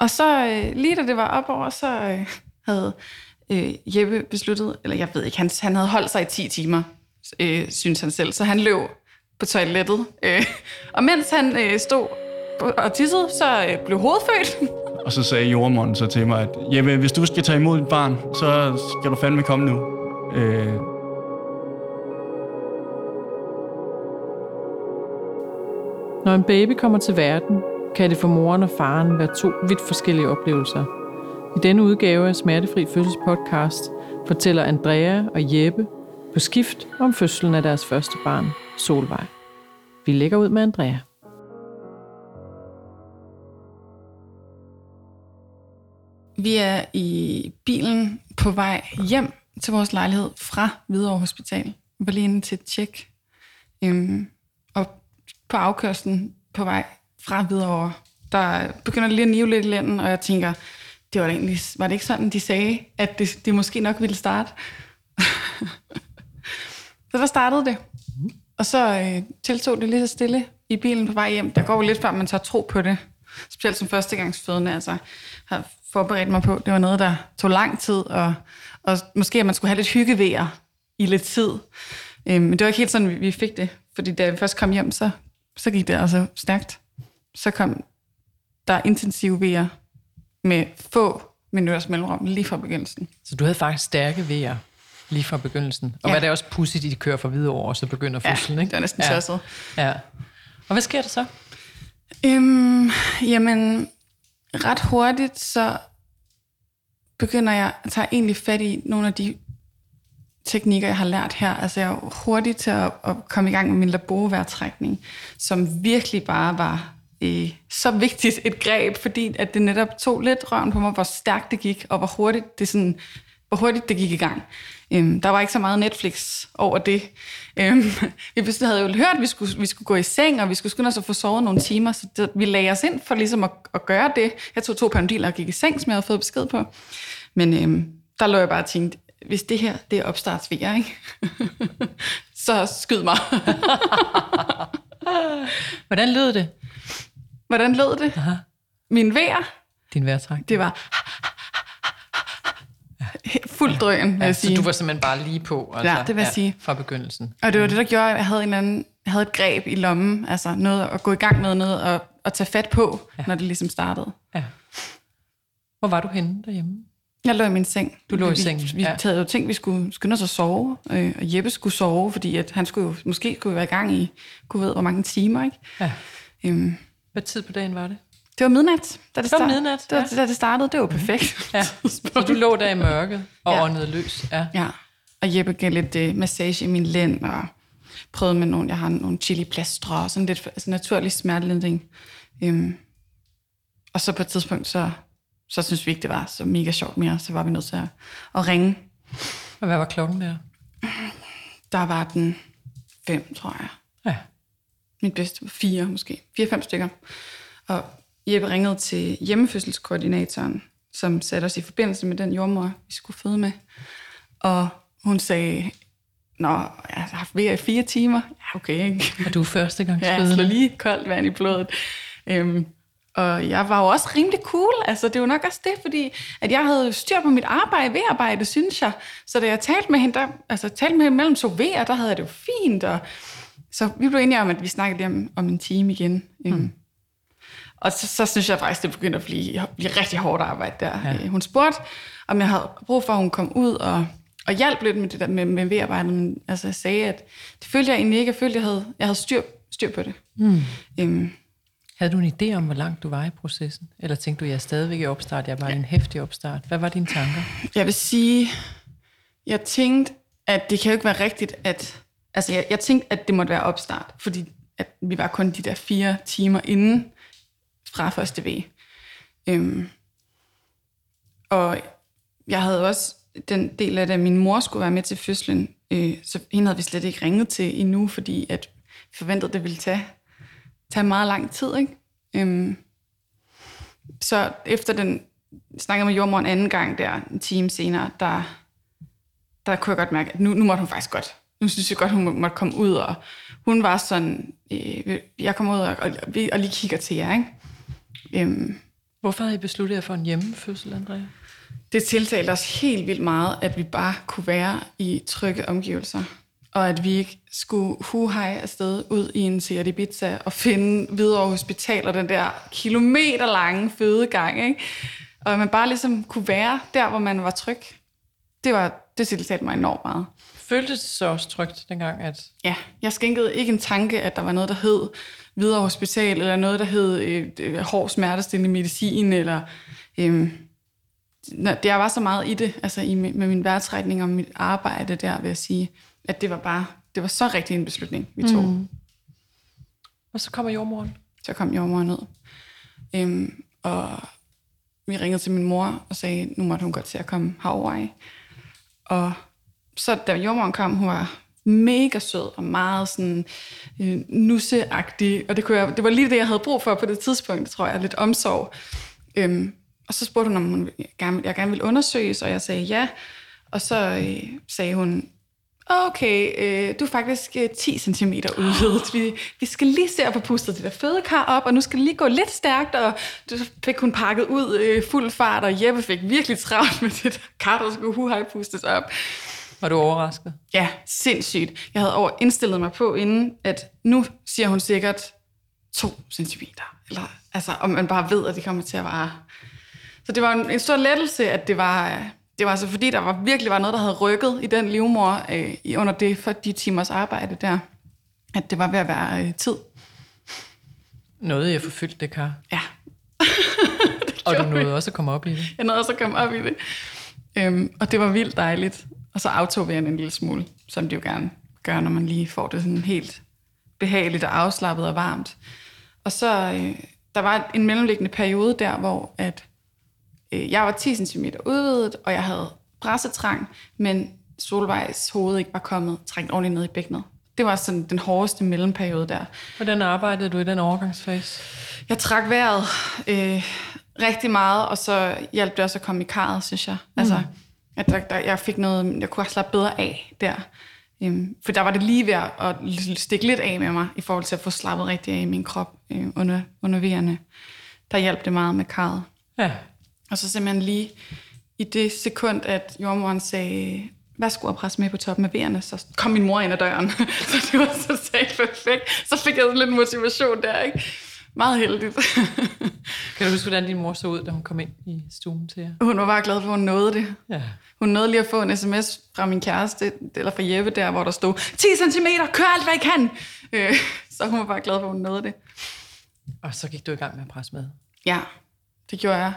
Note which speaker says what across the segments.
Speaker 1: Og så øh, lige da det var op over, så øh, havde øh, Jeppe besluttet, eller jeg ved ikke, han, han havde holdt sig i 10 timer, øh, synes han selv, så han løb på toilettet. Øh, og mens han øh, stod og tissede, så øh, blev hovedet født.
Speaker 2: Og så sagde jordmoren så til mig, at Jeppe, hvis du skal tage imod et barn, så skal du fandme komme nu. Øh,
Speaker 3: Når en baby kommer til verden, kan det for moren og faren være to vidt forskellige oplevelser. I denne udgave af Smertefri Fødsels podcast fortæller Andrea og Jeppe på skift om fødslen af deres første barn, Solvej. Vi lægger ud med Andrea.
Speaker 1: Vi er i bilen på vej hjem til vores lejlighed fra Hvidovre Hospital. Vi var lige inde til et tjek. Øhm, og på afkørslen på vej fra Hvidovre, der begynder lige at nive lidt i lænden, og jeg tænker, det var, egentlig, var det ikke sådan, de sagde, at det, det måske nok ville starte? så der startede det. Og så øh, tiltog det lige så stille i bilen på vej hjem. Der går jo lidt før, man tager tro på det. Specielt som førstegangsfødende. Altså, har forberedt mig på, det var noget, der tog lang tid, og, og måske at man skulle have lidt hyggevejer i lidt tid. Øh, men det var ikke helt sådan, vi, vi fik det. Fordi da vi først kom hjem, så, så gik det altså stærkt. Så kom der intensive vejer med få minutters mellemrum lige fra begyndelsen.
Speaker 3: Så du havde faktisk stærke vejer lige fra begyndelsen. Og
Speaker 1: Ja.
Speaker 3: var det også pudsigt, at de kører fra videre over, og så begynder fødslen,
Speaker 1: ja,
Speaker 3: ikke?
Speaker 1: det var næsten
Speaker 3: ja.
Speaker 1: tosset.
Speaker 3: Ja. Og hvad sker der så?
Speaker 1: Øhm, jamen, ret hurtigt, så begynder jeg at tage egentlig fat i nogle af de teknikker, jeg har lært her. Altså, jeg er hurtig til at, at komme i gang med min laboroværtrækning, som virkelig bare var øh, så vigtigt et greb, fordi at det netop tog lidt røven på mig, hvor stærkt det gik, og hvor hurtigt det, sådan, hvor hurtigt det gik i gang. Øhm, der var ikke så meget Netflix over det. Øhm, vi havde jo hørt, at vi skulle, vi skulle gå i seng, og vi skulle skynde os at få sovet nogle timer, så det, vi lagde os ind for ligesom at, at gøre det. Jeg tog to panodiler og gik i seng, som jeg havde fået besked på. Men øhm, der lå jeg bare og tænkte, hvis det her det er opstartsvejer, ikke? så skyd mig.
Speaker 3: Hvordan lød det,
Speaker 1: Hvordan lød det?
Speaker 3: Aha.
Speaker 1: Min vejer,
Speaker 3: din vejrtrækning?
Speaker 1: det var fuld drøn, vil
Speaker 3: Ja,
Speaker 1: jeg
Speaker 3: så
Speaker 1: sige.
Speaker 3: du var simpelthen bare lige på, altså,
Speaker 1: Ja, det vil jeg sige.
Speaker 3: fra begyndelsen.
Speaker 1: Og det var det, der gjorde, at jeg havde, en anden, jeg havde et greb i lommen, altså noget at gå i gang med, noget at, at tage fat på, ja. når det ligesom startede.
Speaker 3: Ja. Hvor var du henne derhjemme?
Speaker 1: Jeg lå i min seng.
Speaker 3: Du lå i
Speaker 1: vi,
Speaker 3: sengen,
Speaker 1: Vi, vi
Speaker 3: ja.
Speaker 1: havde jo tænkt, vi skulle skynde os at sove, øh, og Jeppe skulle sove, fordi at han skulle jo, måske skulle være i gang i, kunne ved, hvor mange timer, ikke?
Speaker 3: Ja.
Speaker 1: Øhm,
Speaker 3: Hvad tid på dagen var det?
Speaker 1: det var midnat, da det,
Speaker 3: Det var midnat,
Speaker 1: det var, da det startede. Det var perfekt.
Speaker 3: Ja. Så du lå der i mørket og
Speaker 1: Ja.
Speaker 3: åndede løs. Ja.
Speaker 1: Ja, og Jeppe gav lidt øh, massage i min lænd, og prøvede med nogle, jeg har nogle chili-plastre, og sådan lidt altså naturlig smertelindring. Øhm, og så på et tidspunkt, så, så synes vi ikke, det var så mega sjovt mere, så var vi nødt til at, at ringe.
Speaker 3: Og hvad var klokken der?
Speaker 1: Der var den fem, tror jeg.
Speaker 3: Ja.
Speaker 1: Mit bedste var fire måske. Fire-fem stykker. Og Jeppe ringede til hjemmefødselskoordinatoren, som satte os i forbindelse med den jordmor, vi skulle føde med. Og hun sagde, Nå, jeg har haft ved i fire timer. Ja, okay. Ikke?
Speaker 3: Og du er første gang
Speaker 1: Ja, jeg slår lige koldt vand i blodet. Øhm, og jeg var jo også rimelig cool. Altså, det var nok også det, fordi at jeg havde styr på mit arbejde, ved arbejde, synes jeg. Så da jeg talte med hende, der, altså talte med hende mellem to V'er, der havde jeg det jo fint. Og, så vi blev enige om, at vi snakkede om, om en time igen. Mm. Og så, så synes jeg faktisk, det begyndte at blive, blive rigtig hårdt arbejde der.
Speaker 3: Ja.
Speaker 1: Ja. Hun spurgte, om jeg havde brug for, at hun kom ud og, og hjalp lidt med det der med, med V-arbejdet. Men altså, jeg sagde, at det følte jeg egentlig ikke. Jeg følte, jeg havde, jeg havde styr, styr på det. Mm. Øhm,
Speaker 3: Havde du en idé om, hvor langt du var i processen? Eller tænkte du, jeg er stadigvæk i opstart, jeg var i en hæftig opstart? Hvad var dine tanker?
Speaker 1: Jeg vil sige, jeg tænkte, at det kan jo ikke være rigtigt, at... Altså, jeg, jeg tænkte, at det måtte være opstart, fordi at vi var kun de der fire timer inden fra første V. Øhm, og jeg havde også den del af det, at min mor skulle være med til fødslen, øh, så hende havde vi slet ikke ringet til endnu, fordi at vi forventede, at det ville tage, tage meget lang tid, ikke? Øhm, så efter den snakkede med jordmoren anden gang der, en time senere, der, der kunne jeg godt mærke, at nu, nu måtte hun faktisk godt. Nu synes jeg godt, hun må- måtte komme ud, og hun var sådan, øh, jeg kommer ud og, og, og lige kigger til jer, ikke? Øhm,
Speaker 3: Hvorfor havde I besluttet jer for en hjemmefødsel, Andrea?
Speaker 1: Det tiltalte os helt vildt meget, at vi bare kunne være i trygge omgivelser. Og at vi ikke skulle huhej afsted ud i en Seat Ibiza og finde videre hospital og den der kilometer lange fødegang. Ikke? Og at man bare ligesom kunne være der, hvor man var tryg. Det, var, det tiltalte mig enormt meget.
Speaker 3: Føltes det så også trygt dengang, at...
Speaker 1: Ja, jeg skænkede ikke en tanke, at der var noget, der hed videre hospital, eller noget, der hed øh, øh, hård smertestillende medicin, eller... Øh, det var så meget i det, altså i, med min værtsretning og mit arbejde der, vil jeg sige, at det var bare, det var så rigtig en beslutning, vi tog. Mm.
Speaker 3: Og så kommer jordmoren.
Speaker 1: Så kom jordmoren ned. Øhm, og vi ringede til min mor og sagde, nu måtte hun godt til at komme herover af. Og så da jordmoren kom, hun var mega sød og meget sådan øh, nusseagtig, og det, kunne jeg, det var lige det, jeg havde brug for på det tidspunkt, tror jeg, lidt omsorg. Øhm, og så spurgte hun, om hun gerne, jeg gerne ville undersøges, og jeg sagde ja. Og så øh, sagde hun, okay, øh, du er faktisk øh, 10 cm udvidet. Vi, vi skal lige se at få pustet det der fødekar op, og nu skal det lige gå lidt stærkt, og du fik hun pakket ud øh, fuld fart, og Jeppe fik virkelig travlt med det der kar, der skulle huhej pustes op.
Speaker 3: Var du overrasket?
Speaker 1: Ja, sindssygt. Jeg havde over indstillet mig på inden, at nu siger hun sikkert 2 cm. Eller, altså, om man bare ved, at det kommer til at vare. Så det var en, en stor lettelse, at det var, det var altså fordi, der var, virkelig var noget, der havde rykket i den livmor øh, under det, for de timers arbejde der. At det var ved at være øh, tid.
Speaker 3: Noget, jeg forfyldte det kar.
Speaker 1: Ja.
Speaker 3: og du nåede også at komme op i det.
Speaker 1: Jeg nåede også at komme op i det. Øhm, og det var vildt dejligt. Og så autover jeg en lille smule, som det jo gerne gør, når man lige får det sådan helt behageligt og afslappet og varmt. Og så, øh, der var en mellemliggende periode der, hvor at, øh, jeg var 10 cm udvidet, og jeg havde pressetrang, men Solvejs hoved ikke var kommet trængt ordentligt ned i bækkenet. Det var sådan den hårdeste mellemperiode der.
Speaker 3: Hvordan arbejdede du i den overgangsfase?
Speaker 1: Jeg trak vejret øh, rigtig meget, og så hjalp det også at komme i karret, synes jeg. Altså, mm. At der, der, jeg fik noget, jeg kunne have slappet bedre af der. Um, for der var det lige ved at stikke lidt af med mig, i forhold til at få slappet rigtig af i min krop øh, under, under vejerne. Der hjalp det meget med karret.
Speaker 3: Ja.
Speaker 1: Og så simpelthen lige i det sekund, at jordmoren sagde, værsgo at presse med på toppen af vejerne, så kom min mor ind ad døren. så det var så perfekt. Så fik jeg lidt motivation der, ikke? Meget heldigt.
Speaker 3: kan du huske, hvordan din mor så ud, da hun kom ind i stuen til jer?
Speaker 1: Hun var bare glad for, at hun nåede det.
Speaker 3: Ja.
Speaker 1: Hun nåede lige at få en sms fra min kæreste, eller fra Jeppe der, hvor der stod, 10 cm, kør alt, hvad I kan! Øh, så hun var bare glad for, at hun nåede det.
Speaker 3: Og så gik du i gang med at presse med?
Speaker 1: Ja, det gjorde jeg.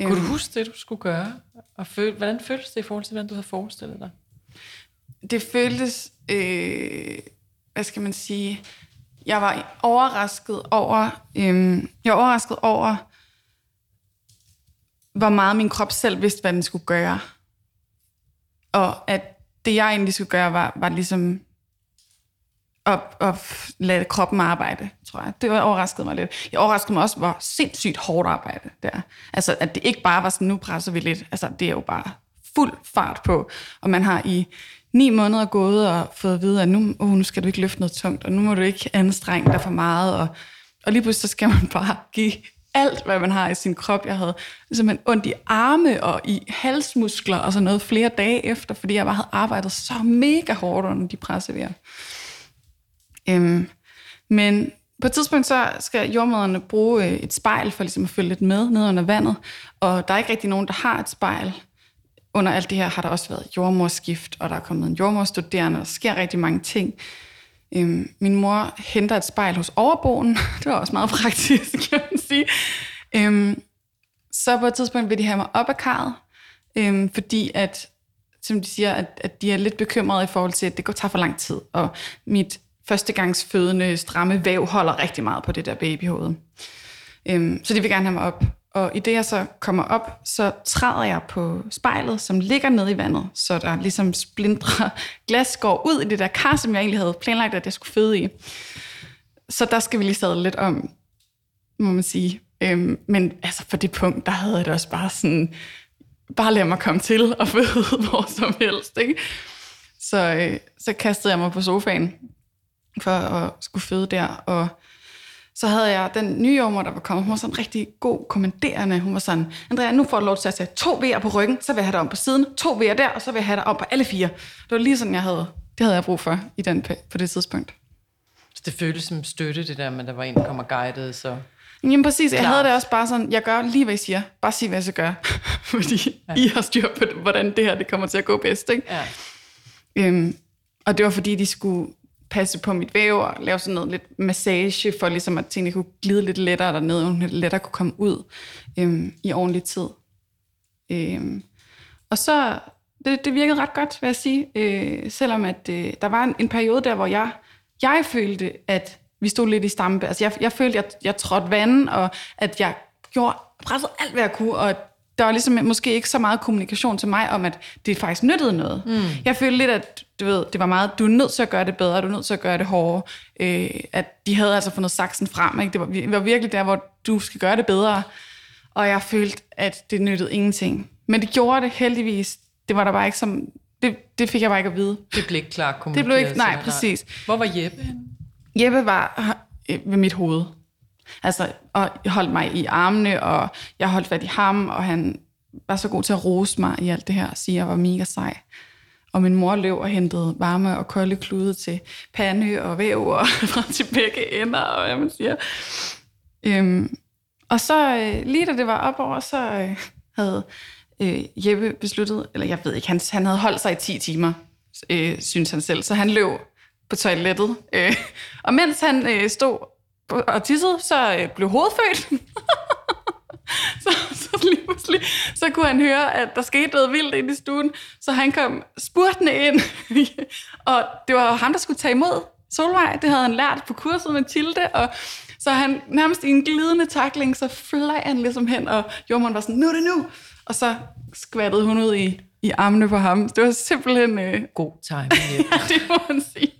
Speaker 3: Kunne du øhm. huske det, du skulle gøre? Og føl, hvordan føltes det i forhold til, hvordan du havde forestillet dig?
Speaker 1: Det føltes, øh, hvad skal man sige, jeg var overrasket over, øhm, jeg var overrasket over, hvor meget min krop selv vidste, hvad den skulle gøre. Og at det, jeg egentlig skulle gøre, var, var ligesom at, at lade kroppen arbejde, tror jeg. Det overraskede mig lidt. Jeg overraskede mig også, hvor sindssygt hårdt arbejde det er. Altså, at det ikke bare var sådan, nu presser vi lidt. Altså, det er jo bare fuld fart på. Og man har i ni måneder gået og fået at vide, at nu, uh, nu skal du ikke løfte noget tungt, og nu må du ikke anstrenge dig for meget. Og, og lige pludselig så skal man bare give alt, hvad man har i sin krop. Jeg havde simpelthen ondt i arme og i halsmuskler og sådan noget flere dage efter, fordi jeg bare havde arbejdet så mega hårdt under de pressevejer. Øhm, men på et tidspunkt så skal jordmøderne bruge øh, et spejl for ligesom at følge lidt med ned under vandet, og der er ikke rigtig nogen, der har et spejl. Under alt det her har der også været jordmorskift, og der er kommet en jordmorstuderende, og der sker rigtig mange ting. Øhm, min mor henter et spejl hos overboen. Det var også meget praktisk, kan man sige. Øhm, så på et tidspunkt vil de have mig op af karret, øhm, fordi at, som de siger, at, at de er lidt bekymrede i forhold til, at det går tager for lang tid, og mit førstegangsfødende stramme væv holder rigtig meget på det der babyhoved. Øhm, så de vil gerne have mig op. Og i det, jeg så kommer op, så træder jeg på spejlet, som ligger nede i vandet, så der ligesom splindrer glas går ud i det der kar, som jeg egentlig havde planlagt, at jeg skulle føde i. Så der skal vi lige sadle lidt om, må man sige. Øhm, men altså for det punkt, der havde jeg det også bare sådan, bare lad mig komme til og føde hvor som helst. Ikke? Så, øh, så kastede jeg mig på sofaen for at skulle føde der, og så havde jeg den nye jordmor, der var kommet. Hun var sådan rigtig god kommanderende. Hun var sådan, Andrea, nu får du lov til at tage to V'er på ryggen, så vil jeg have dig om på siden, to V'er der, og så vil jeg have dig om på alle fire. Det var lige sådan, jeg havde, det havde jeg brug for i den, på det tidspunkt.
Speaker 3: Så det føltes som støtte, det der, men der var en, der kommer guidet, så...
Speaker 1: Jamen præcis, jeg havde det også bare sådan, jeg gør lige, hvad I siger. Bare sig, hvad jeg skal gøre. Fordi ja. I har styr på, hvordan det her det kommer til at gå bedst. Ikke?
Speaker 3: Ja.
Speaker 1: Øhm, og det var fordi, de skulle passe på mit væv og lave sådan noget lidt massage, for ligesom at tingene kunne glide lidt lettere dernede, og hun lidt lettere kunne komme ud øhm, i ordentlig tid. Øhm, og så, det, det virkede ret godt, vil jeg sige, øh, selvom at øh, der var en, en periode der, hvor jeg, jeg følte, at vi stod lidt i stampe. Altså jeg, jeg følte, at jeg, jeg trådte vand, og at jeg gjorde presset alt, hvad jeg kunne, og der var ligesom måske ikke så meget kommunikation til mig om, at det faktisk nyttede noget. Mm. Jeg følte lidt, at du ved, det var meget, du er nødt til at gøre det bedre, du er nødt til at gøre det hårdere. Øh, at de havde altså fundet saksen frem. Ikke? Det var, vi var virkelig der, hvor du skal gøre det bedre. Og jeg følte, at det nyttede ingenting. Men det gjorde det heldigvis. Det var der bare ikke som... Det, det fik jeg bare ikke at vide.
Speaker 3: Det blev ikke klart
Speaker 1: Det
Speaker 3: kommunikeret.
Speaker 1: blev ikke... Nej, præcis.
Speaker 3: Hvor var Jeppe?
Speaker 1: Jeppe var øh, ved mit hoved. Altså, og holdt mig i armene, og jeg holdt fat i ham, og han var så god til at rose mig i alt det her, og sige, at jeg var mega sej. Og min mor løb og hentede varme og kolde klude til pande og væv og fra til begge ender, og hvad man siger. Øhm, og så øh, lige da det var op over, så øh, havde øh, Jeppe besluttet, eller jeg ved ikke, han, han havde holdt sig i 10 timer, øh, synes han selv, så han løb på toilettet. Øh, og mens han øh, stod og tissede, så øh, blev hovedet født. så, så lige pludselig, så kunne han høre, at der skete noget vildt inde i stuen, så han kom spurtende ind. og det var ham, der skulle tage imod Solvej. Det havde han lært på kurset med Tilde, og så han nærmest i en glidende takling, så fløj han ligesom hen, og jordmoren var sådan, nu er det nu! Og så skvattede hun ud i, i armene på ham. Det var simpelthen, øh,
Speaker 3: God timing, Jeppe.
Speaker 1: det må man sige.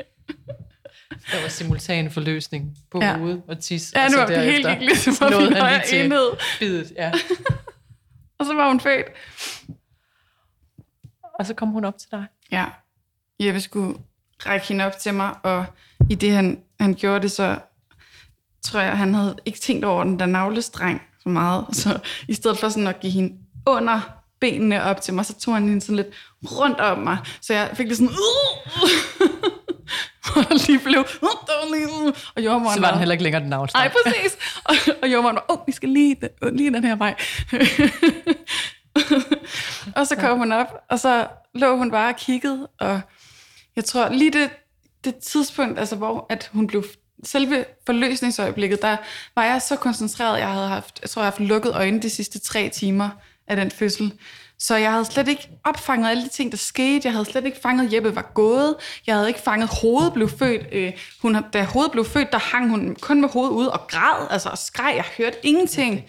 Speaker 3: Der var simultan forløsning på
Speaker 1: Ja.
Speaker 3: hovedet og tis.
Speaker 1: Ja,
Speaker 3: og
Speaker 1: nu
Speaker 3: så
Speaker 1: var det helt ikke ligesom
Speaker 3: nåede
Speaker 1: vi
Speaker 3: han
Speaker 1: højere enhed.
Speaker 3: bidet. Ja.
Speaker 1: Og så var hun født.
Speaker 3: Og så kom hun op til dig.
Speaker 1: Ja, Jeppe skulle række hende op til mig, og i det han, han gjorde det, så tror jeg, han havde ikke tænkt over den der navlestreng så meget. Så i stedet for sådan at give hende under benene op til mig, så tog han hende sådan lidt rundt om mig. Så jeg fik det sådan... og lige blev... Og jordmoren
Speaker 3: Så var den heller ikke længere den
Speaker 1: Nej,
Speaker 3: navlstreng.
Speaker 1: præcis. Og, og jordmoren var, åh, oh, vi skal lige, den- lige den her vej. og så kom hun op, og så lå hun bare og kiggede, og jeg tror lige det, det tidspunkt, altså hvor at hun blev, selve forløsningsøjeblikket, der var jeg så koncentreret, jeg havde haft, jeg tror, jeg havde haft lukket øjnene de sidste tre timer af den fødsel. Så jeg havde slet ikke opfanget alle de ting, der skete. Jeg havde slet ikke fanget, Jeppe var gået. Jeg havde ikke fanget, hovedet blev født. Øh, hun, da hovedet blev født, der hang hun kun med hovedet ude og græd, altså og skreg. Jeg hørte ingenting.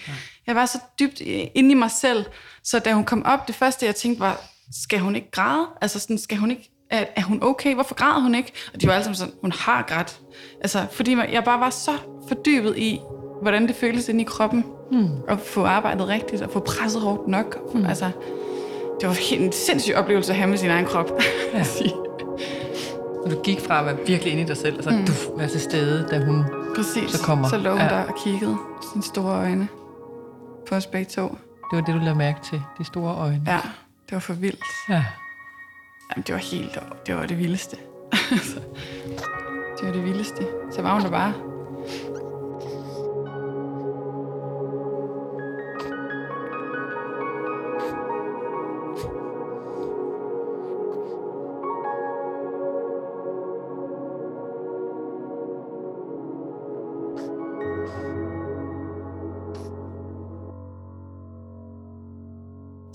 Speaker 1: Jeg var så dybt inde i mig selv. Så da hun kom op, det første, jeg tænkte var, skal hun ikke græde? Altså sådan, skal hun ikke, er, er hun okay? Hvorfor græder hun ikke? Og de var alle sammen sådan, hun har grædt. Altså, fordi jeg bare var så fordybet i, hvordan det føles inde i kroppen. Mm. At få arbejdet rigtigt, og få presset hårdt nok. Mm. Altså, det var en sindssyg oplevelse at have med sin egen krop. Ja.
Speaker 3: Og du gik fra at være virkelig inde i dig selv, og så mm. du være til stede, da hun...
Speaker 1: Præcis.
Speaker 3: Så kommer-
Speaker 1: så lå hun
Speaker 3: ja.
Speaker 1: der og kiggede sine store øjne på os begge to.
Speaker 3: Det var det, du lagde mærke til. De store øjne.
Speaker 1: Ja, det var for vildt.
Speaker 3: ja.
Speaker 1: Jamen, det var helt, det var det vildeste. Altså, det var det vildeste. Så var hun der bare.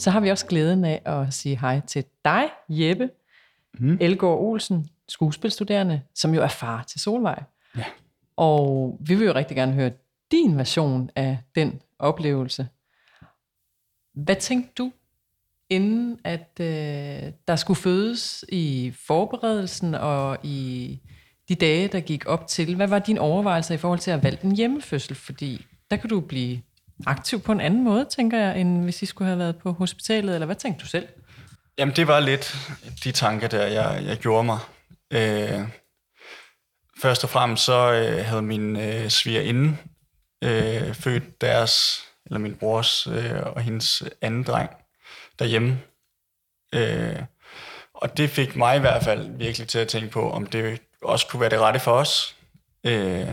Speaker 3: Så har vi også glæden af at sige hej til dig, Jeppe mm. Elgård Olsen, skuespilstuderende, som jo er far til Solvej.
Speaker 2: Ja.
Speaker 3: Og vi vil jo rigtig gerne høre din version af den oplevelse. Hvad tænkte du, inden at øh, der skulle fødes i forberedelsen og i de dage, der gik op til? Hvad var dine overvejelser i forhold til at valge en hjemmefødsel? Fordi der kan du blive aktiv på en anden måde, tænker jeg, end hvis I skulle have været på hospitalet, eller hvad tænkte du selv?
Speaker 2: Jamen, det var lidt de tanker der, jeg, jeg gjorde mig. Øh, først og fremmest så øh, havde min øh, svigerinde øh, født deres, eller min brors øh, og hendes anden dreng derhjemme. Øh, og det fik mig i hvert fald virkelig til at tænke på, om det også kunne være det rette for os. Øh,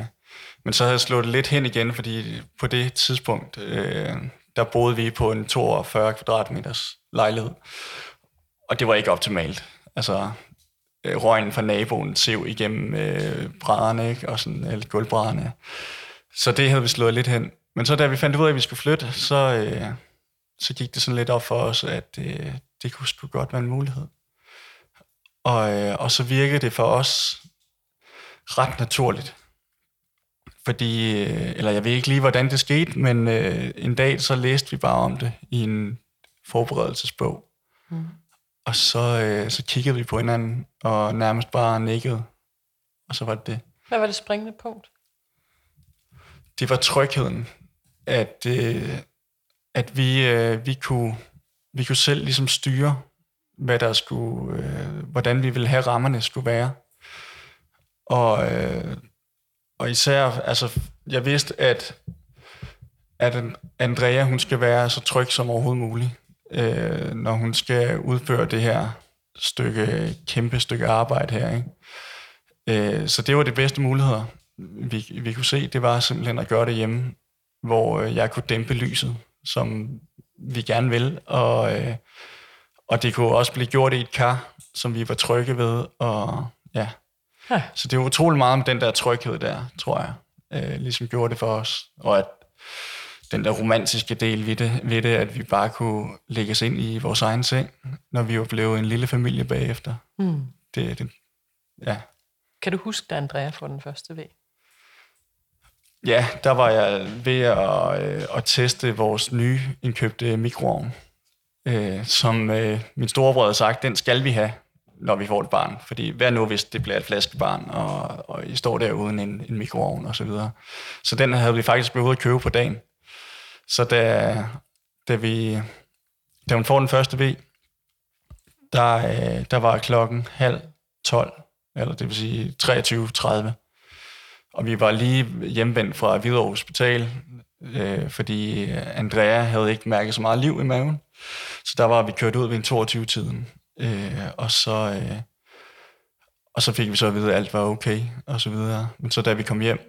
Speaker 2: men så havde jeg slået det lidt hen igen, fordi på det tidspunkt, øh, der boede vi på en 42 kvadratmeters lejlighed. Og det var ikke optimalt. Altså, øh, røgen fra naboen sev igennem øh, brædderne, ikke? og sådan, eller gulvbrædderne. Så det havde vi slået lidt hen. Men så da vi fandt ud af, at vi skulle flytte, så, øh, så gik det sådan lidt op for os, at øh, det kunne sgu godt være en mulighed. Og, øh, og så virkede det for os ret naturligt. Fordi, øh, eller jeg ved ikke lige, hvordan det skete, men øh, en dag så læste vi bare om det i en forberedelsesbog. Mm. Og så, øh, så kiggede vi på hinanden, og nærmest bare nikkede. Og så var det det.
Speaker 3: Hvad var det springende punkt?
Speaker 2: Det var trygheden. At, øh, at vi, øh, vi, kunne, vi kunne selv ligesom styre, hvad der skulle, øh, hvordan vi ville have rammerne skulle være. Og, øh, og især, altså, jeg vidste, at, at Andrea, hun skal være så tryg som overhovedet muligt, øh, når hun skal udføre det her stykke, kæmpe stykke arbejde her. Ikke? Øh, så det var det bedste muligheder, vi, vi kunne se. Det var simpelthen at gøre det hjemme, hvor øh, jeg kunne dæmpe lyset, som vi gerne vil, og, øh, og det kunne også blive gjort i et kar, som vi var trygge ved, og ja, Ja. Så det er utrolig meget om den der tryghed der, tror jeg, øh, ligesom gjorde det for os. Og at den der romantiske del ved det, ved det, at vi bare kunne lægge os ind i vores egen seng, når vi var blevet en lille familie bagefter. Mm. Det, det, ja.
Speaker 3: Kan du huske, da Andrea får den første ved?
Speaker 2: Ja, der var jeg ved at, øh, at teste vores nye indkøbte mikroovn, øh, som øh, min storebror havde sagt, den skal vi have når vi får et barn. Fordi hvad nu, hvis det bliver et flaskebarn, og, og I står der uden en, en mikroovn og så videre. Så den havde vi faktisk behøvet at købe på dagen. Så da, da, vi, da hun får den første V, der, øh, der var klokken halv 12, eller det vil sige 23.30. Og vi var lige hjemvendt fra Hvidovre Hospital, øh, fordi Andrea havde ikke mærket så meget liv i maven. Så der var vi kørt ud ved en 22-tiden. Øh, og så... Øh, og så fik vi så at vide, at alt var okay, og så videre. Men så da vi kom hjem,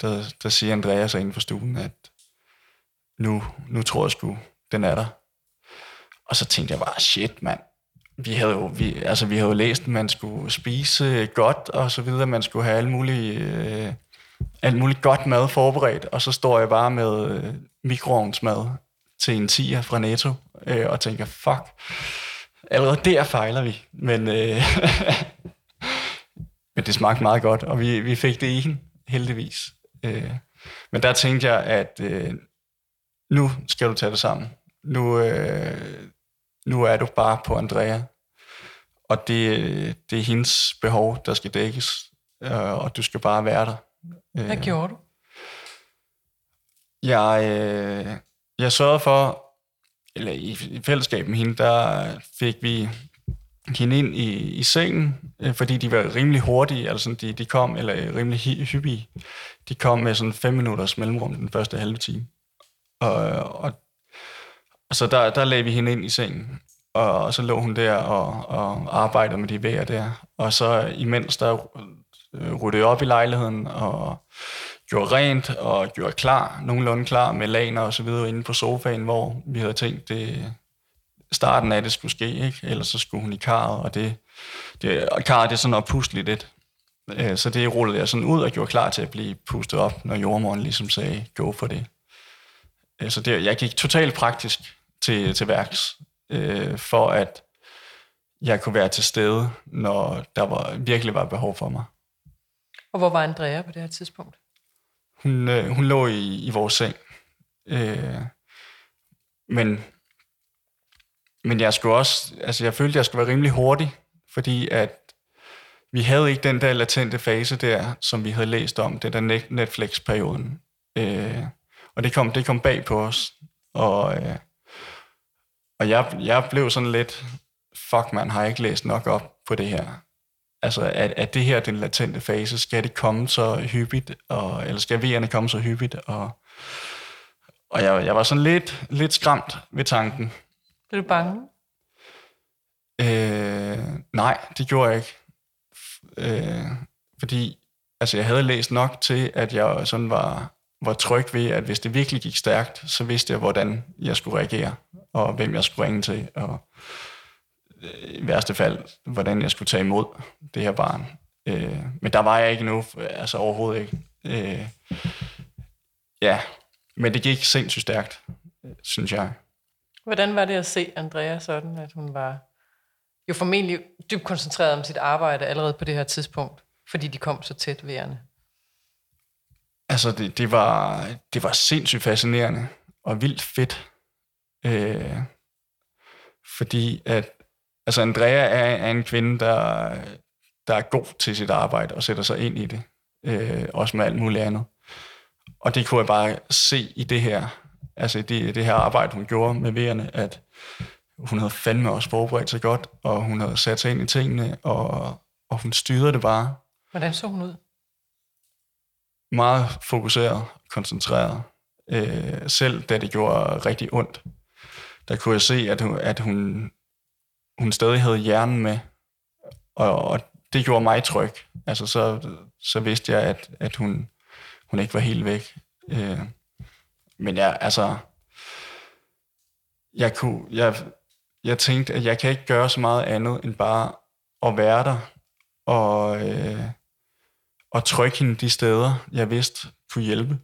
Speaker 2: der, der siger Andreas ind for stuen, at nu, nu tror jeg sgu, den er der. Og så tænkte jeg bare, shit mand, vi havde jo, vi, altså, vi havde jo læst, at man skulle spise godt, og så videre, man skulle have alt muligt, øh, alt muligt godt mad forberedt, og så står jeg bare med øh, mikroovnsmad til en tiger fra Netto, øh, og tænker, fuck, allerede der fejler vi. Men, øh, men det smagte meget godt, og vi, vi fik det i hende, heldigvis. Øh, men der tænkte jeg, at øh, nu skal du tage det sammen. Nu, øh, nu er du bare på Andrea, og det, det er hendes behov, der skal dækkes, øh, og du skal bare være der.
Speaker 3: Hvad øh, gjorde du?
Speaker 2: Jeg, øh, jeg sørgede for, eller i, i fællesskab med hende, der fik vi hende ind i, i sengen, øh, fordi de var rimelig hurtige, altså de, de kom, eller øh, rimelig hyppige. De kom med sådan fem minutters mellemrum den første halve time. Og, og, og så der, der lagde vi hende ind i sengen, og, og så lå hun der og, og arbejdede med de væger der. Og så imens der øh, ryddede op i lejligheden, og gjorde rent og gjorde klar, nogenlunde klar med laner og så videre inde på sofaen, hvor vi havde tænkt, det starten af det skulle ske, ikke? ellers så skulle hun i karret, og det, det og karret det er sådan oppusteligt lidt. Øh, så det rullede jeg sådan ud og gjorde klar til at blive pustet op, når jordmoren ligesom sagde, go for det. Øh, så det, jeg gik totalt praktisk til, til værks, øh, for at jeg kunne være til stede, når der var, virkelig var behov for mig.
Speaker 3: Og hvor var Andrea på det her tidspunkt?
Speaker 2: Hun, øh, hun lå i, i vores seng. Øh, men, men jeg skulle også, altså jeg følte, jeg skulle være rimelig hurtig, fordi at vi havde ikke den der latente fase der, som vi havde læst om, det der Netflix-perioden. Øh, og det kom, det kom bag på os. Og, øh, og jeg, jeg blev sådan lidt, fuck man, har jeg ikke læst nok op på det her altså, at, at det her den latente fase, skal det komme så hyppigt, og, eller skal V'erne komme så hyppigt, og, og jeg, jeg var sådan lidt, lidt skræmt ved tanken.
Speaker 3: Blev du bange?
Speaker 2: Øh, nej, det gjorde jeg ikke. Øh, fordi altså, jeg havde læst nok til, at jeg sådan var, var tryg ved, at hvis det virkelig gik stærkt, så vidste jeg, hvordan jeg skulle reagere, og hvem jeg skulle ringe til, og i værste fald, hvordan jeg skulle tage imod det her barn. Øh, men der var jeg ikke nu, altså overhovedet ikke. Øh, ja, men det gik sindssygt stærkt, synes jeg.
Speaker 3: Hvordan var det at se Andrea sådan, at hun var jo formentlig dybt koncentreret om sit arbejde allerede på det her tidspunkt, fordi de kom så tæt herne?
Speaker 2: Altså, det, det, var, det var sindssygt fascinerende og vildt fedt. Øh, fordi at, altså Andrea er, er en kvinde, der, der er god til sit arbejde og sætter sig ind i det. Øh, også med alt muligt andet. Og det kunne jeg bare se i det her, altså i det, det her arbejde, hun gjorde med vejerne, at hun havde fandme også forberedt sig godt, og hun havde sat sig ind i tingene, og, og hun styrede det bare.
Speaker 3: Hvordan så hun ud?
Speaker 2: Meget fokuseret, koncentreret. Øh, selv da det gjorde rigtig ondt, der kunne jeg se, at hun, at hun, hun stadig havde hjernen med, og, og det gjorde mig tryg. Altså så, så vidste jeg, at, at hun, hun ikke var helt væk. Øh, men jeg, altså, jeg, kunne, jeg, jeg tænkte, at jeg kan ikke gøre så meget andet, end bare at være der, og, øh, og trykke hende de steder, jeg vidste kunne hjælpe.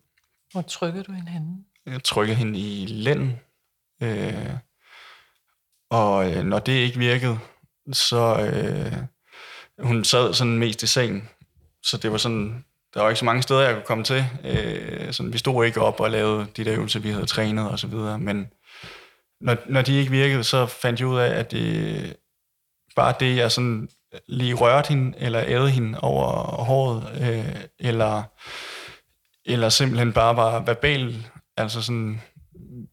Speaker 3: Hvor trykkede du hende henne?
Speaker 2: Jeg trykkede hende i lænden, øh, og øh, når det ikke virkede, så øh, hun sad sådan mest i sengen, så det var sådan, der var ikke så mange steder, jeg kunne komme til. Øh, sådan, vi stod ikke op og lavede de der øvelser, vi havde trænet og så videre, men når, når de ikke virkede, så fandt jeg ud af, at det, bare det, jeg sådan lige rørte hende, eller ædede hende over håret, øh, eller, eller simpelthen bare var verbal, altså sådan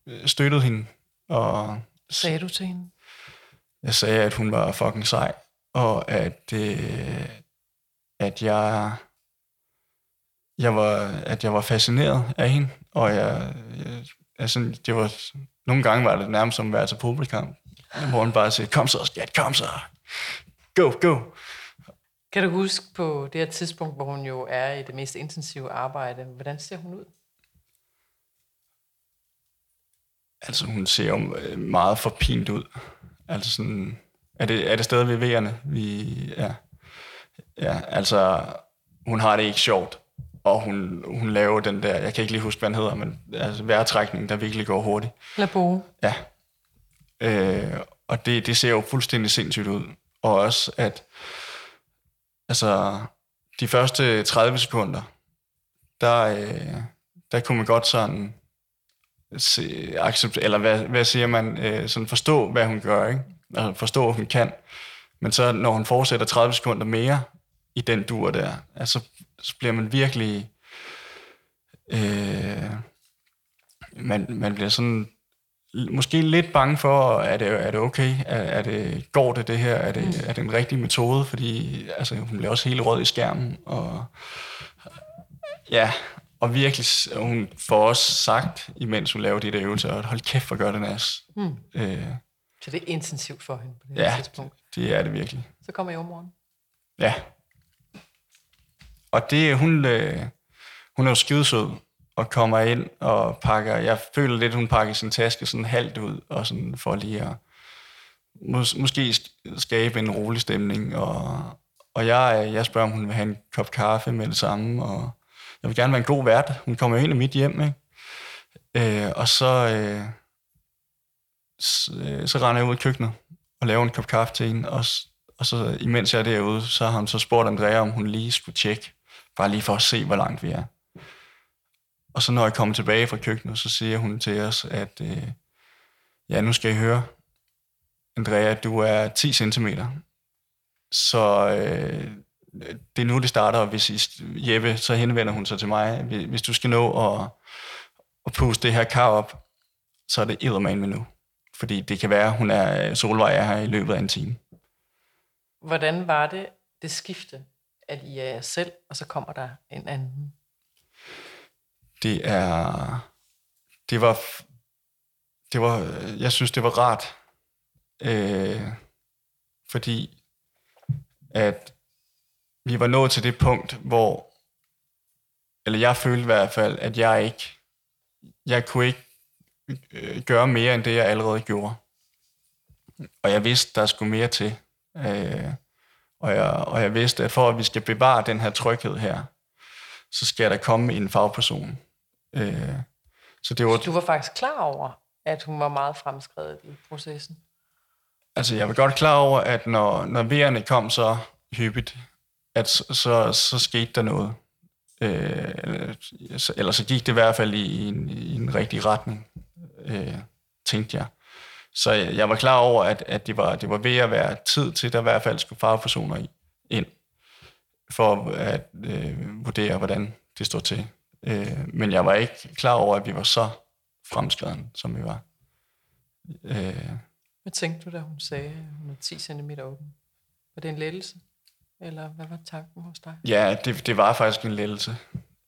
Speaker 2: øh, støttede hende. Og
Speaker 3: Sagde du til hende?
Speaker 2: jeg sagde, at hun var fucking sej, og at, øh, at jeg, jeg var, at jeg var fascineret af hende, og jeg, jeg altså, det var, nogle gange var det nærmest som at være til fodboldkamp, hvor hun bare sagde, kom så, skat, kom så, go, go.
Speaker 3: Kan du huske på det her tidspunkt, hvor hun jo er i det mest intensive arbejde, hvordan ser hun ud?
Speaker 2: Altså, hun ser jo øh, meget forpint ud. Altså sådan, er det, er det stadig ved V'erne? Vi, ja. ja, altså, hun har det ikke sjovt. Og hun, hun laver den der, jeg kan ikke lige huske, hvad den hedder, men altså vejrtrækning, der virkelig går hurtigt.
Speaker 3: Labo.
Speaker 2: Ja. Øh, og det, det ser jo fuldstændig sindssygt ud. Og også, at altså, de første 30 sekunder, der, øh, der kunne man godt sådan se, accept, eller hvad, hvad siger man, øh, sådan forstå, hvad hun gør, ikke? Altså forstå, hvad hun kan. Men så, når hun fortsætter 30 sekunder mere i den dur der, altså, så bliver man virkelig... Øh, man, man bliver sådan måske lidt bange for, er det, er det okay? Er, er det, går det det her? Er det, er det en rigtig metode? Fordi altså, hun bliver også helt rød i skærmen. Og, ja, og virkelig, hun får også sagt, imens hun laver de der øvelser, at hold kæft, hvor gør det nas.
Speaker 3: Mm.
Speaker 2: Øh,
Speaker 3: Så det er intensivt for hende på det
Speaker 2: ja,
Speaker 3: tidspunkt.
Speaker 2: det er det virkelig.
Speaker 3: Så kommer jordmoren.
Speaker 2: Ja. Og det, hun, øh, hun er jo skidesød, og kommer ind og pakker, jeg føler lidt, hun pakker sin taske sådan halvt ud, og sådan for lige at mås, måske skabe en rolig stemning, og, og jeg, jeg spørger, om hun vil have en kop kaffe med det samme, og jeg vil gerne være en god vært. Hun kommer ind i mit hjem, ikke? Øh, og så, øh, så, øh, så render jeg ud i køkkenet og laver en kop kaffe til hende, og, og så imens jeg er derude, så har hun så spurgt Andrea, om hun lige skulle tjekke, bare lige for at se, hvor langt vi er. Og så når jeg kommer tilbage fra køkkenet, så siger hun til os, at øh, ja, nu skal I høre, Andrea, du er 10 cm. Så øh, det er nu, det starter, og hvis I, Jeppe, så henvender hun sig til mig. Hvis du skal nå at, at puste det her kar op, så er det eddermane med nu. Fordi det kan være, hun er Solvej er her i løbet af en time.
Speaker 3: Hvordan var det det skifte, at I er jer selv, og så kommer der en anden?
Speaker 2: Det er... Det var... Det var... Jeg synes, det var rart. Øh, fordi at vi var nået til det punkt, hvor... Eller jeg følte i hvert fald, at jeg ikke... Jeg kunne ikke øh, gøre mere end det, jeg allerede gjorde. Og jeg vidste, der skulle mere til. Øh, og, jeg, og jeg vidste, at for at vi skal bevare den her tryghed her, så skal der komme en fagperson. Øh,
Speaker 3: så det var, du var faktisk klar over, at hun var meget fremskrevet i processen?
Speaker 2: Altså, jeg var godt klar over, at når, når V'erne kom så hyppigt, at så, så, så skete der noget. Øh, eller, eller så gik det i hvert fald i, i, en, i en rigtig retning, øh, tænkte jeg. Så jeg, jeg var klar over, at, at det, var, det var ved at være tid til, at der i hvert fald skulle fagpersoner ind, for at øh, vurdere, hvordan det står til. Øh, men jeg var ikke klar over, at vi var så fremskreden, som vi var.
Speaker 3: Øh. Hvad tænkte du, da hun sagde, at hun er 10 cm åben? Var det en lettelse? Eller hvad var tanken hos dig?
Speaker 2: Ja, det, det var faktisk en lettelse.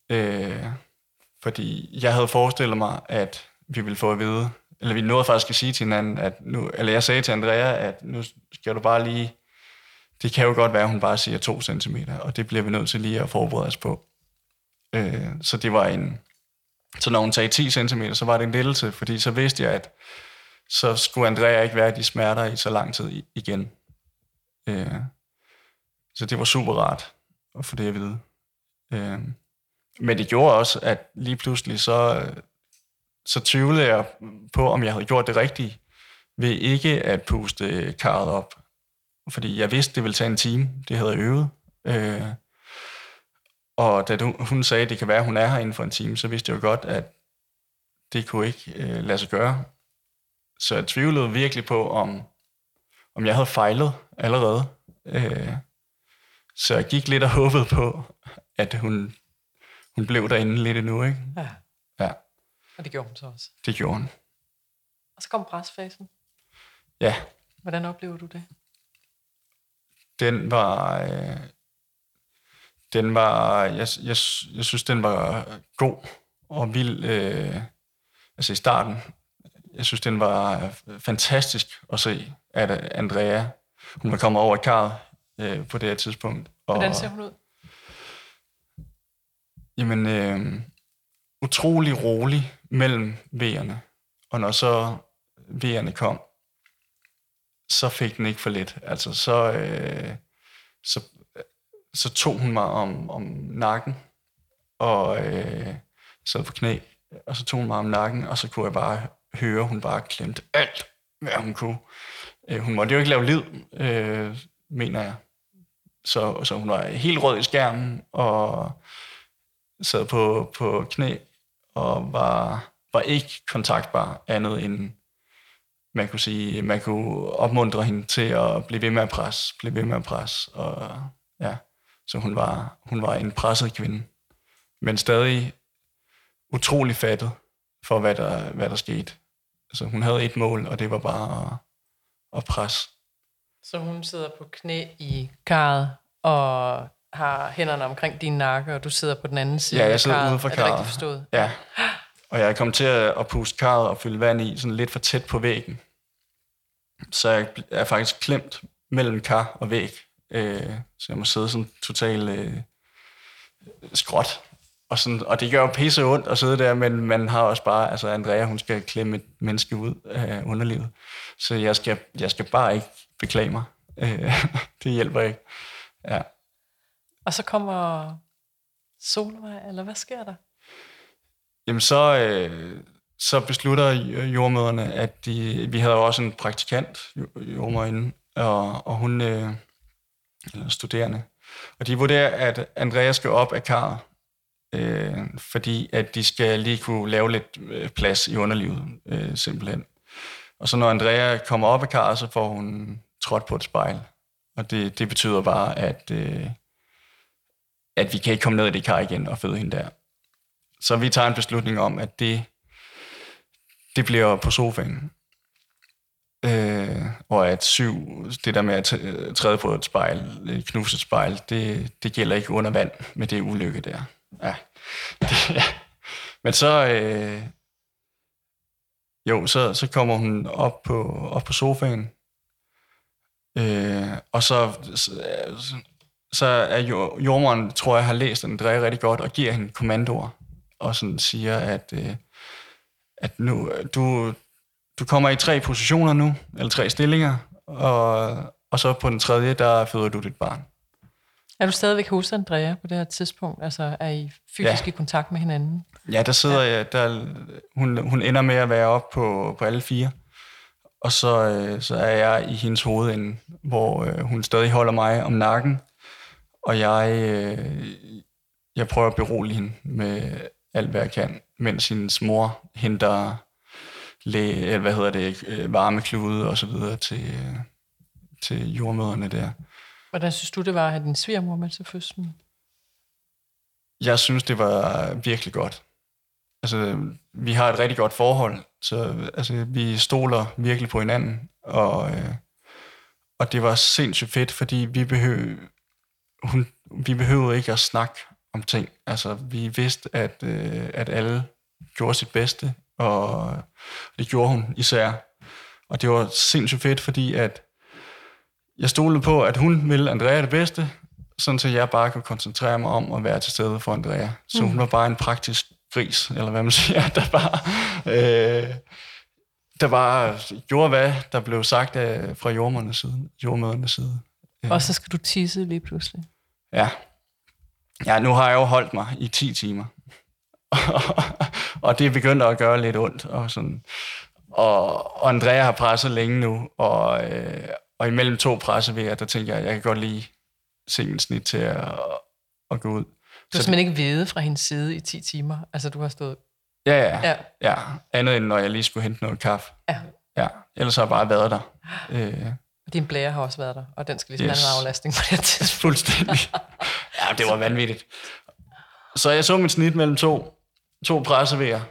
Speaker 2: Øh, fordi jeg havde forestillet mig, at vi ville få at vide, eller vi nåede faktisk at sige til hinanden, at nu, eller jeg sagde til Andrea, at nu skal du bare lige, det kan jo godt være, at hun bare siger 2 cm, og det bliver vi nødt til lige at forberede os på. Øh, så det var en, så når hun sagde 10 cm, så var det en lettelse, fordi så vidste jeg, at så skulle Andrea ikke være de smerter i så lang tid igen. Øh, så det var super rart at få det at vide. Øh, men det gjorde også, at lige pludselig så, så tvivlede jeg på, om jeg havde gjort det rigtige, ved ikke at puste karret op. Fordi jeg vidste, det ville tage en time. Det havde jeg øvet. Øh, og da hun sagde, at det kan være, at hun er her inden for en time, så vidste jeg jo godt, at det kunne ikke øh, lade sig gøre. Så jeg tvivlede virkelig på, om, om jeg havde fejlet allerede. Øh, så jeg gik lidt og håbede på, at hun, hun blev derinde lidt endnu, ikke?
Speaker 3: Ja.
Speaker 2: Ja.
Speaker 3: Og det gjorde hun så også?
Speaker 2: Det gjorde hun.
Speaker 3: Og så kom presfasen?
Speaker 2: Ja.
Speaker 3: Hvordan oplever du det?
Speaker 2: Den var... Øh, den var... Jeg, jeg, jeg synes, den var god og vild. Øh, altså i starten. Jeg synes, den var fantastisk at se, at Andrea, hun var kommet over et karret øh, på det her tidspunkt.
Speaker 3: Og, Hvordan ser hun ud?
Speaker 2: Jamen, øh, utrolig rolig mellem V'erne. Og når så V'erne kom, så fik den ikke for lidt. Altså, så, øh, så, så tog hun mig om, om nakken, og øh, sad på knæ, og så tog hun mig om nakken, og så kunne jeg bare høre, hun bare klemte alt, hvad hun kunne. Øh, hun måtte jo ikke lave lyd, øh, mener jeg. Så, så hun var helt rød i skærmen, og sad på, på knæ, og var, var ikke kontaktbar andet end, man kunne sige, man kunne opmuntre hende til at blive ved med at presse, blive ved med at presse, og ja, så hun var, hun var en presset kvinde, men stadig utrolig fattet for, hvad der, hvad der skete. Altså, hun havde et mål, og det var bare at, at presse.
Speaker 3: Så hun sidder på knæ i karret og har hænderne omkring din nakke, og du sidder på den anden side
Speaker 2: Ja, jeg sidder ude for karret. Er
Speaker 3: det rigtigt forstået?
Speaker 2: Ja. Og jeg er kommet til at puste karret og fylde vand i, sådan lidt for tæt på væggen. Så jeg er faktisk klemt mellem kar og væg. Øh, så jeg må sidde sådan totalt øh, skråt. Og, sådan, og det gør jo pisse ondt at sidde der, men man har også bare, altså Andrea, hun skal klemme et menneske ud af underlivet. Så jeg skal, jeg skal bare ikke beklage mig. Øh, det hjælper ikke. Ja.
Speaker 3: Og så kommer Solvej, eller hvad sker der?
Speaker 2: Jamen så, øh, så beslutter jordmøderne, at de, vi havde også en praktikant jordmøderinde, og, og hun øh, eller studerende. Og de vurderer, at Andreas skal op af karret, øh, fordi at de skal lige kunne lave lidt øh, plads i underlivet, øh, simpelthen. Og så når Andrea kommer op af karret, så får hun trådt på et spejl. Og det, det betyder bare, at, øh, at vi kan ikke komme ned i det kar igen og føde hende der. Så vi tager en beslutning om, at det, det bliver på sofaen. Øh, og at syv, det der med at øh, træde på et spejl, øh, et knuset spejl, det, det gælder ikke under vand med det ulykke der. Ja. Det, ja. Men så, øh, jo, så, så kommer hun op på, op på sofaen, øh, og så, så, så er jo, jordmoren, tror jeg, har læst Andrea rigtig godt, og giver hende kommandoer, og sådan siger, at, øh, at nu, du, du kommer i tre positioner nu, eller tre stillinger, og, og så på den tredje, der føder du dit barn.
Speaker 3: Er du stadigvæk hos Andrea på det her tidspunkt? Altså er I fysisk ja. i kontakt med hinanden?
Speaker 2: Ja, der sidder ja. jeg, der, hun, hun ender med at være op på, på alle fire. Og så, øh, så er jeg i hendes hoved, hvor øh, hun stadig holder mig om nakken. Og jeg, øh, jeg prøver at berolige hende med alt, hvad jeg kan, mens hendes mor henter læ, eller hvad hedder det, øh, varmeklude og så videre til, øh, til jordmøderne der.
Speaker 3: Hvordan synes du, det var at have din svigermor med til fødslen?
Speaker 2: Jeg synes, det var virkelig godt. Altså, vi har et rigtig godt forhold, så altså, vi stoler virkelig på hinanden, og, øh, og det var sindssygt fedt, fordi vi behøvede, hun, vi behøvede ikke at snakke om ting. Altså, vi vidste, at, øh, at alle gjorde sit bedste, og det gjorde hun især. Og det var sindssygt fedt, fordi at jeg stolede på, at hun ville Andrea det bedste, sådan så jeg bare kunne koncentrere mig om at være til stede for Andrea. Så mm. hun var bare en praktisk gris, eller hvad man siger, der bare, øh, der bare gjorde, hvad der blev sagt af, fra jordmødernes side. Jordmødernes side.
Speaker 3: Og så skal du tisse lige pludselig.
Speaker 2: Ja. Ja, nu har jeg jo holdt mig i 10 timer. og det er begyndt at gøre lidt ondt. Og, sådan. Og, Andrea har presset længe nu, og, øh, og imellem to pressevejer, der tænker jeg, at jeg kan godt lige se min snit til at, at gå ud.
Speaker 3: Du har simpelthen ikke vedet fra hendes side i 10 timer? Altså, du har stået...
Speaker 2: Ja, ja. ja. ja. Andet end, når jeg lige skulle hente noget kaffe.
Speaker 3: Ja.
Speaker 2: Ja, ellers har jeg bare været der.
Speaker 3: Øh. Og din blære har også været der, og den skal ligesom yes. have en aflastning på det tidspunkt.
Speaker 2: Fuldstændig. Ja, det var vanvittigt. Så jeg så mit snit mellem to, to pressevejer,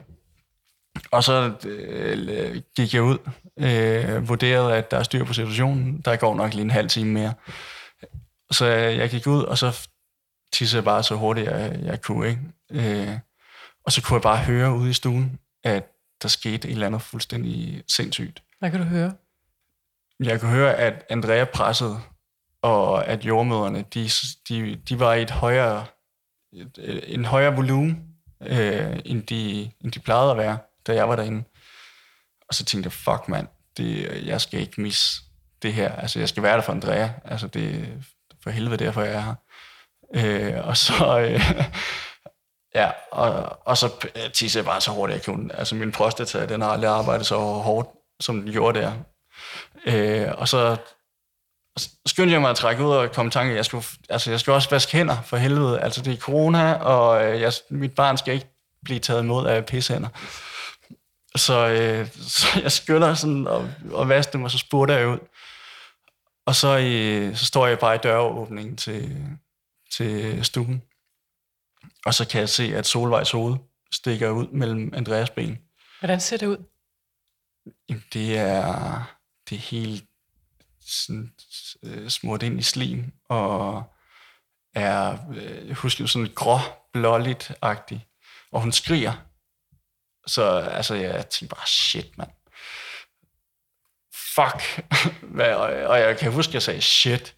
Speaker 2: og så øh, gik jeg ud, øh, vurderede, at der er styr på situationen. Der går nok lige en halv time mere. Så jeg gik ud, og så tissede bare så hurtigt, jeg, jeg kunne. Ikke? Øh, og så kunne jeg bare høre ude i stuen, at der skete et eller andet fuldstændig sindssygt.
Speaker 3: Hvad kan du høre?
Speaker 2: Jeg kunne høre, at Andrea pressede, og at jordmøderne, de, de, de var i et højere, et, en højere volumen, øh, end, de, end de plejede at være, da jeg var derinde. Og så tænkte jeg, fuck mand, det, jeg skal ikke misse det her. Altså, jeg skal være der for Andrea. Altså, det for helvede derfor, jeg er her. Øh, og så... Øh, ja, og, og så tissede jeg bare så hurtigt, jeg kunne. Altså, min prostata, den har aldrig arbejdet så hårdt, som den gjorde der. Øh, og så skyndte jeg mig at trække ud og komme i tanke, jeg skulle, altså, jeg skulle også vaske hænder, for helvede. Altså, det er corona, og øh, jeg, mit barn skal ikke blive taget imod af pissehænder. Så, øh, så jeg skynder sådan og, og vaske dem, og så spurgte jeg ud. Og så, øh, så står jeg bare i døråbningen til, til stuen. Og så kan jeg se, at Solvejs hoved stikker ud mellem Andreas ben.
Speaker 3: Hvordan ser det ud?
Speaker 2: Jamen, det er, det er helt sådan, øh, smurt ind i slim, og er, øh, jeg husker sådan grå, blåligt-agtig. Og hun skriger. Så altså, jeg tænkte bare, shit, mand. Fuck. og jeg kan huske, at jeg sagde, shit.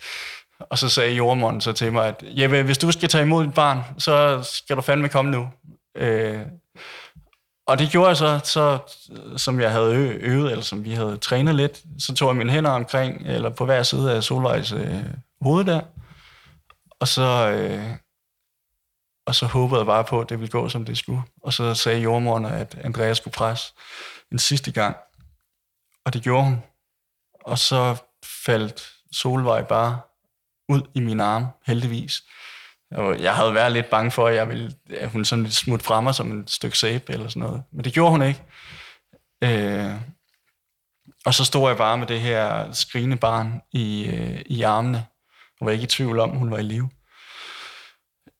Speaker 2: Og så sagde jordmoren så til mig, at Jeppe, hvis du skal tage imod dit barn, så skal du fandme komme nu. Øh, og det gjorde jeg så, så, som jeg havde øvet, eller som vi havde trænet lidt, så tog jeg mine hænder omkring, eller på hver side af Solvejs øh, hoved der, og så, øh, og så håbede jeg bare på, at det ville gå, som det skulle. Og så sagde jordmoren, at Andreas skulle presse en sidste gang. Og det gjorde hun. Og så faldt Solvej bare ud i mine arme, heldigvis. Jeg havde været lidt bange for, at, jeg ville, at hun sådan lidt smut fra mig som et stykke sæbe eller sådan noget. Men det gjorde hun ikke. Øh, og så stod jeg bare med det her skrigende barn i, øh, i armene. Hun var ikke i tvivl om, hun var i live.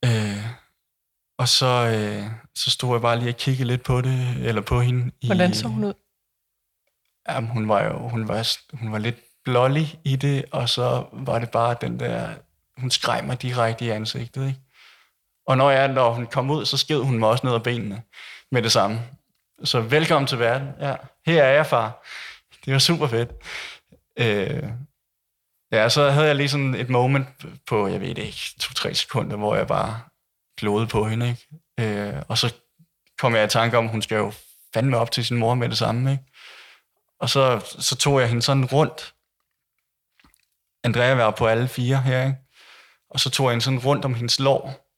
Speaker 2: Øh, og så, øh, så stod jeg bare lige og kiggede lidt på det, eller på hende.
Speaker 3: I, Hvordan så hun ud?
Speaker 2: Jamen, hun var jo hun var, hun var lidt blålig i det, og så var det bare den der, hun skreg mig direkte i ansigtet, ikke? Og når, jeg, når hun kom ud, så sked hun mig også ned af benene med det samme. Så velkommen til verden. Ja, her er jeg, far. Det var super fedt. Øh, ja, så havde jeg lige sådan et moment på, jeg ved det ikke, to-tre sekunder, hvor jeg bare glodede på hende, ikke? Øh, og så kom jeg i tanke om, hun skal jo fandme op til sin mor med det samme, ikke? Og så, så tog jeg hende sådan rundt. Andrea var på alle fire her, ikke? Og så tog jeg hende sådan rundt om hendes lår.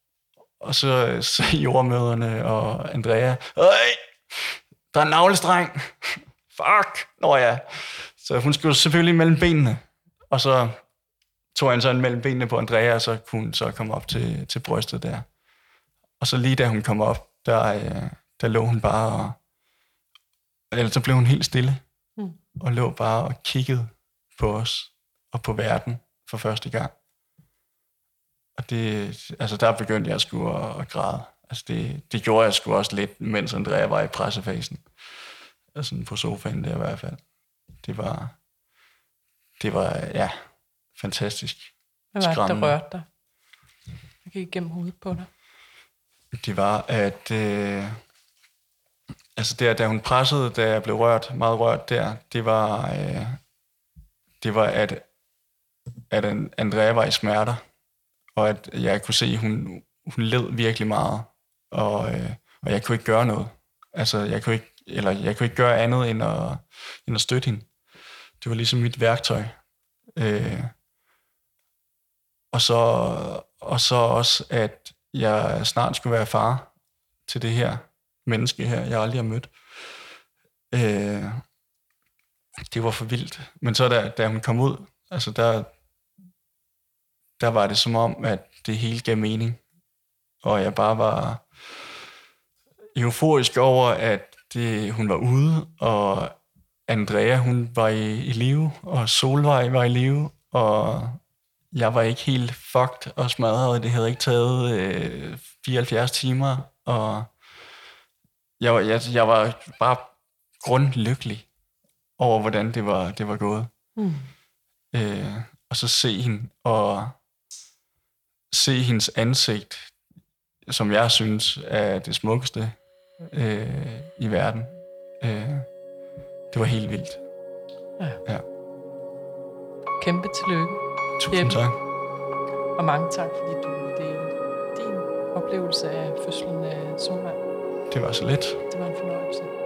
Speaker 2: Og så sagde jordmøderne og Andrea, Øj, der er en navlestreng. Fuck, når ja. Så hun skulle selvfølgelig mellem benene. Og så tog hende sådan mellem benene på Andrea, og så kunne hun så komme op til, til brystet der. Og så lige da hun kom op, der, øh, der lå hun bare og... Eller så blev hun helt stille. Mm. Og lå bare og kiggede på os og på verden for første gang. Og det, altså der begyndte jeg sgu at, at græde. Altså det, det gjorde jeg sgu også lidt, mens Andrea var i pressefasen. Altså på sofaen der i hvert fald. Det var, det var, ja, fantastisk.
Speaker 3: Hvad var det, der rørte dig? Jeg gik igennem hovedet på dig.
Speaker 2: Det var, at... Øh, altså der, da hun pressede, da jeg blev rørt, meget rørt der, det var, øh, det var at, at Andrea var i smerter, og at jeg kunne se, at hun, hun led virkelig meget, og, øh, og jeg kunne ikke gøre noget. Altså, jeg kunne ikke, eller jeg kunne ikke gøre andet end at, end at støtte hende. Det var ligesom mit værktøj. Øh, og, så, og så også, at jeg snart skulle være far til det her menneske her, jeg aldrig har mødt. Øh, det var for vildt. Men så da, da hun kom ud, altså der, der var det som om, at det hele gav mening. Og jeg bare var euforisk over, at det, hun var ude, og Andrea, hun var i, i live, og Solvej var i live, og jeg var ikke helt fucked og smadret. Det havde ikke taget øh, 74 timer, og jeg, var, jeg, jeg var bare grundlykkelig over, hvordan det var, det var gået. Mm. Øh, og så se hende, og se hendes ansigt, som jeg synes er det smukkeste øh, i verden. Øh, det var helt vildt.
Speaker 3: Ja. ja. Kæmpe tillykke.
Speaker 2: Tusind Jeppe. tak.
Speaker 3: Og mange tak, fordi du delte din oplevelse af fødslen af Solvej.
Speaker 2: Det var så let.
Speaker 3: Det var en fornøjelse.